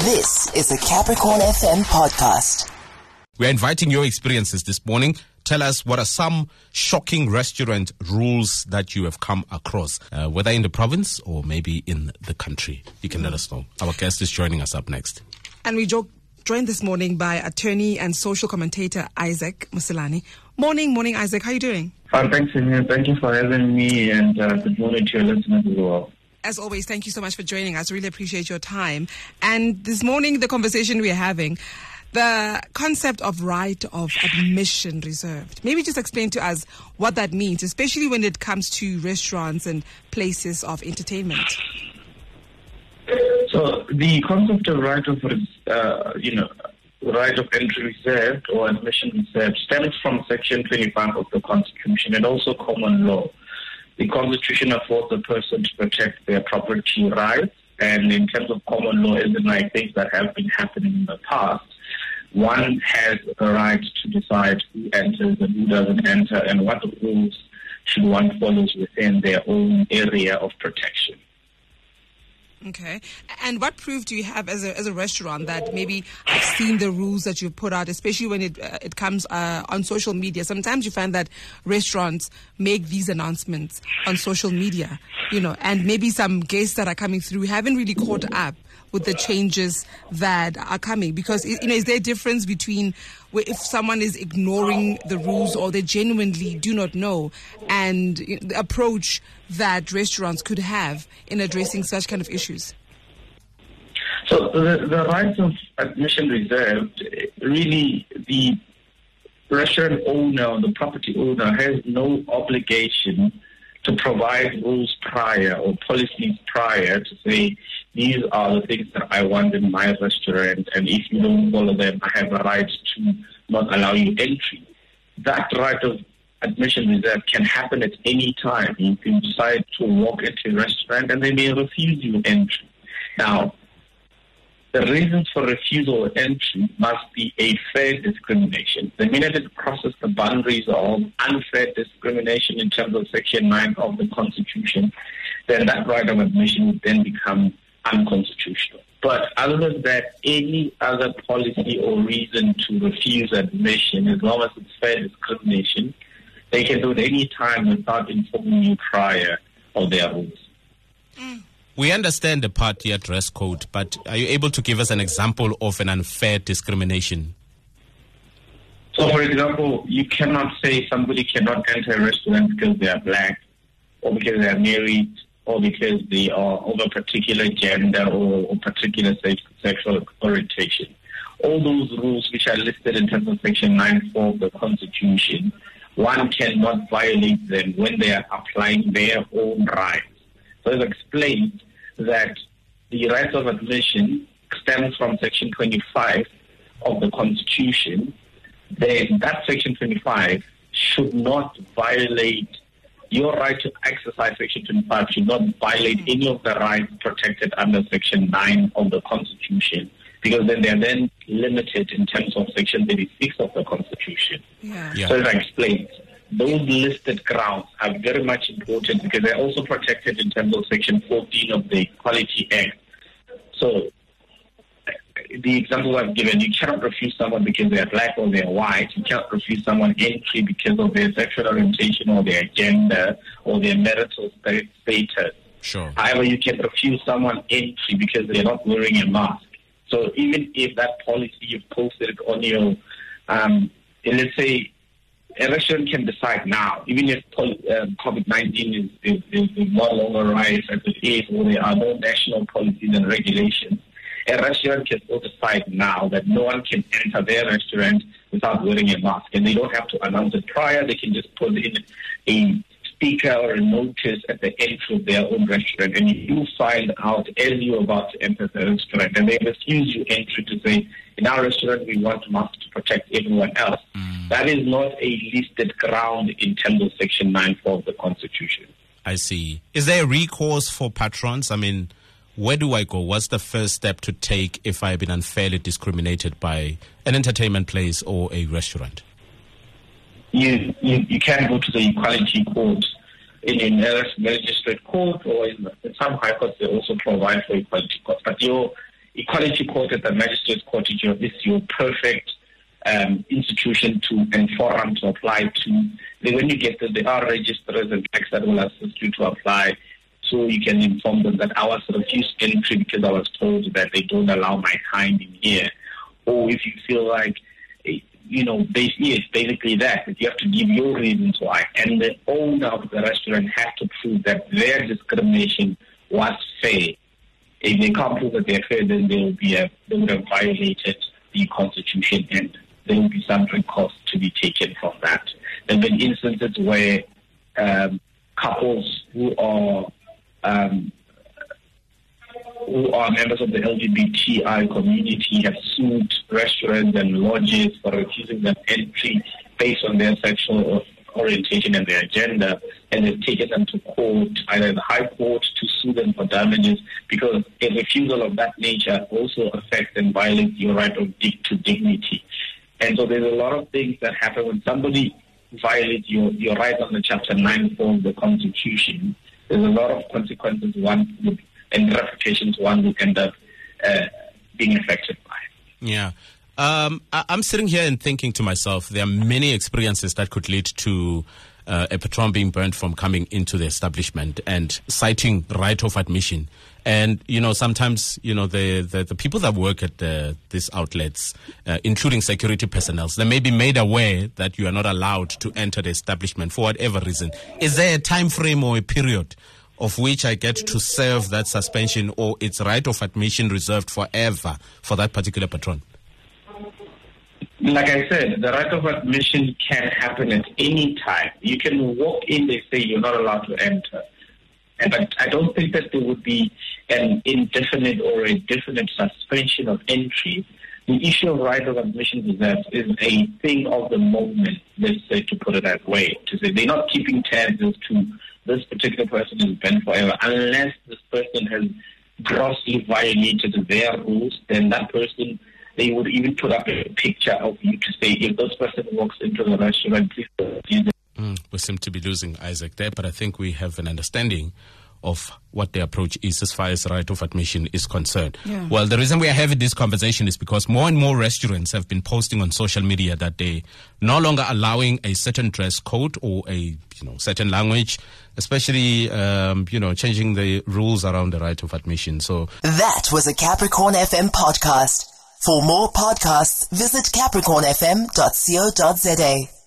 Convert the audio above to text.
This is a Capricorn FM podcast. We're inviting your experiences this morning. Tell us what are some shocking restaurant rules that you have come across, uh, whether in the province or maybe in the country. You can let us know. Our guest is joining us up next. And we jo- joined this morning by attorney and social commentator Isaac Moselane. Morning, morning, Isaac. How are you doing? Uh, thanks, Thank you for having me, and uh, good morning to your listeners as well. As always, thank you so much for joining us. Really appreciate your time. And this morning, the conversation we're having, the concept of right of admission reserved. Maybe just explain to us what that means, especially when it comes to restaurants and places of entertainment. So the concept of right of, uh, you know, right of entry reserved or admission reserved stems from Section 25 of the Constitution and also common law. The Constitution affords a person to protect their property rights, and in terms of common law, as in like things that have been happening in the past, one has a right to decide who enters and who doesn't enter, and what rules should one follow within their own area of protection. Okay. And what proof do you have as a, as a restaurant that maybe I've seen the rules that you've put out, especially when it uh, it comes uh, on social media? Sometimes you find that restaurants make these announcements on social media, you know, and maybe some guests that are coming through haven't really caught up with the changes that are coming because you know is there a difference between if someone is ignoring the rules or they genuinely do not know and the approach that restaurants could have in addressing such kind of issues. So the, the rights of admission reserved really the restaurant owner or the property owner has no obligation to provide rules prior or policies prior to say these are the things that I want in my restaurant, and if you don't follow them, I have a right to not allow you entry. That right of admission reserve can happen at any time. You can decide to walk into a restaurant and they may refuse you entry. Now, the reasons for refusal entry must be a fair discrimination. The minute it crosses the boundaries of unfair discrimination in terms of Section 9 of the Constitution, then that right of admission would then become unconstitutional. But other than that, any other policy or reason to refuse admission, as long as it's fair discrimination, they can do it any time without informing you prior of their rules. Mm. We understand the party dress code, but are you able to give us an example of an unfair discrimination? So, for example, you cannot say somebody cannot enter a restaurant because they are black, or because they are married, or because they are of a particular gender or, or particular sexual orientation. All those rules which are listed in terms of Section 9.4 of the Constitution, one cannot violate them when they are applying their own rights. So, as explained, that the right of admission stems from Section 25 of the Constitution, then that Section 25 should not violate your right to exercise Section 25 should not violate any of the rights protected under Section 9 of the Constitution, because then they are then limited in terms of Section 36 of the Constitution. Yeah. Yeah. So as I explained, those listed grounds are very much important because they're also protected in terms of Section 14 of the Equality Act. So, the example I've given, you cannot refuse someone because they're black or they're white. You cannot refuse someone entry because of their sexual orientation or their gender or their marital status. Sure. However, you can refuse someone entry because they're not wearing a mask. So even if that policy you've posted on your, um, let's say restaurant can decide now, even if um, COVID-19 is, is, is, no longer rise as it is, or there are no national policies and regulations, a restaurant can still decide now that no one can enter their restaurant without wearing a mask. And they don't have to announce it prior. They can just put in a speaker or a notice at the entry of their own restaurant. And you find out as you're about to enter the restaurant. And they refuse you entry to say, in our restaurant, we want masks to protect everyone else. Mm. That is not a listed ground in terms of Section 9 of the Constitution. I see. Is there a recourse for patrons? I mean, where do I go? What's the first step to take if I've been unfairly discriminated by an entertainment place or a restaurant? You, you, you can go to the equality court in a magistrate court or in, in some high courts they also provide for equality courts. But your Equality Court at the Magistrates Court is your, is your perfect um, institution to and forum to apply to. Then when you get there, there are registrars and tax that will assist you to apply. So you can inform them that I was refused entry because I was told that they don't allow my kind in here. Or if you feel like, you know, it's basically that. that. You have to give your reasons why. And the owner of the restaurant has to prove that their discrimination was fair. If they can't prove that they're fair, then they will be a, they would have violated the constitution and there will be some recourse to be taken from that. There have been instances where um, couples who are um, who are members of the LGBTI community have sued restaurants and lodges for refusing them entry based on their sexual orientation and their gender, and they've taken them to court, either the High Court, to sue them for damages, because a refusal of that nature also affects and violates your right of to dignity. And so there's a lot of things that happen when somebody violates your, your right the Chapter 9 form of the Constitution. There's a lot of consequences one would, and ramifications one would end up uh, being affected by. Yeah. Um, I, am sitting here and thinking to myself, there are many experiences that could lead to uh, a patron being burnt from coming into the establishment and citing right of admission. And you know, sometimes you know the the, the people that work at the, these outlets, uh, including security personnel, they may be made aware that you are not allowed to enter the establishment for whatever reason. Is there a time frame or a period? Of which I get to serve that suspension, or its right of admission reserved forever for that particular patron? Like I said, the right of admission can happen at any time. You can walk in, they say you're not allowed to enter but I don't think that there would be an indefinite or a definite suspension of entry. The issue of right of admission is that is a thing of the moment, let's say, to put it that way. To say they're not keeping tabs as to this particular person is banned forever, unless this person has grossly violated their rules, then that person they would even put up a picture of you to say if this person walks into the restaurant, please Mm, we seem to be losing Isaac there, but I think we have an understanding of what the approach is as far as right of admission is concerned. Yeah. Well, the reason we are having this conversation is because more and more restaurants have been posting on social media that they no longer allowing a certain dress code or a you know certain language, especially um, you know changing the rules around the right of admission. So that was a Capricorn FM podcast. For more podcasts, visit capricornfm.co.za.